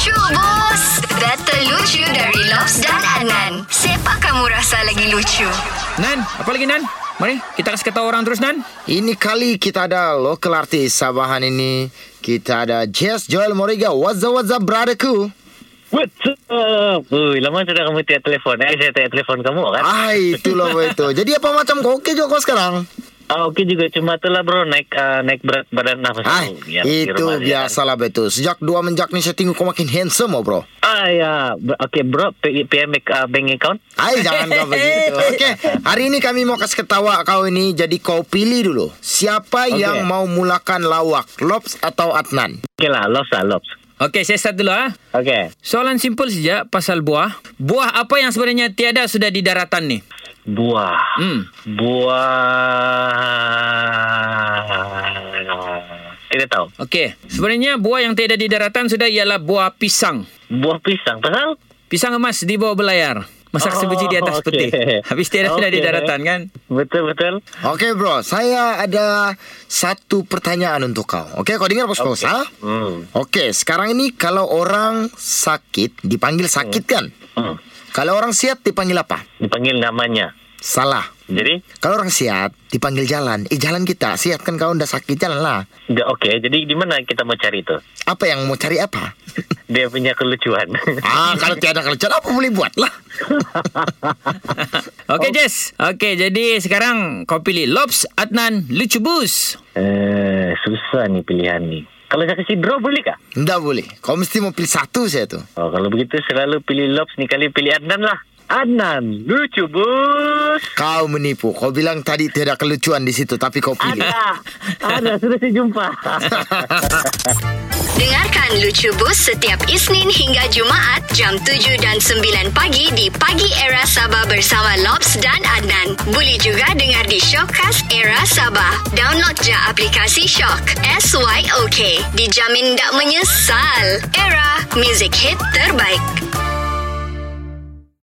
Lucu bos Data lucu dari Lobs dan Adnan Siapa kamu rasa lagi lucu? Nan, apa lagi Nan? Mari kita kasih kata orang terus Nan. Ini kali kita ada local artis Sabahan ini. Kita ada Jess Joel Moriga. What's up, what's up, brotherku? What's up? Ui, lama sudah kamu tiap telefon. Eh, saya tiap telefon kamu kan? Ah, itulah itu. Jadi apa macam kau oke juga kau sekarang? Ah, oke juga. Cuma itulah bro, naik uh, naik berat badan apa Ah, Ya, itu rumah dia, biasalah betul. Sejak dua menjak ni saya tengok kau makin handsome, oh bro. Ah, ya. Oke, bro. P- PM uh, bank account? Ay, jangan kau begitu. Okey, hari ini kami mau kasih ketawa kau ini. Jadi kau pilih dulu. Siapa Okey. yang mau mulakan lawak? Lobs atau Adnan? Oke lah, lops lah, lops. Okey, saya start dulu ah. Oke. Soalan simpel saja pasal buah. Buah apa yang sebenarnya tiada sudah di daratan ni? Buah. Hmm. Buah. Tidak tahu. Okey, sebenarnya buah yang tiada di daratan sudah ialah buah pisang. Buah pisang. Pasal? Pisang emas di bawah belayar. Masak Oh, sebiji di atas okey. peti. Habis tiada sudah di daratan kan? Betul, betul. Okey bro, saya ada satu pertanyaan untuk kau. Okey, kau dengar bos-bos, ha? Hmm. Okey, sekarang ini kalau orang sakit dipanggil sakit kan? Hmm. Kalau orang sihat dipanggil apa? Dipanggil namanya. Salah. Jadi? Kalau orang sihat dipanggil jalan. Eh jalan kita, sihat kan kau udah sakit jalan lah. Oke, jadi di mana kita mau cari itu? Apa yang mau cari apa? Dia punya kelucuan. ah, kalau tiada kelencaran apa boleh buat lah. Okey, Jess. Okey, jadi sekarang kau pilih Lobs, Adnan, Lucu Bus. eh, susah nih pilihan nih. Kalau saya kasih draw boleh kah? Tidak boleh. Kau mesti mau pilih satu saya tu. Oh, kalau begitu selalu pilih Lobs nih kali pilih Adnan lah. Adnan, lucu bos. Kau menipu. Kau bilang tadi tiada kelucuan di situ, tapi kau pilih. Ada, ada sudah saya jumpa. Dengarkan Lucu Bus setiap Isnin hingga Jumaat jam 7 dan 9 pagi di Pagi Era Sabah bersama Lobs dan Adnan. Boleh juga dengar di Shockcast Era Sabah. Download je aplikasi Shock. S-Y-O-K. Dijamin tak menyesal. Era, music hit terbaik.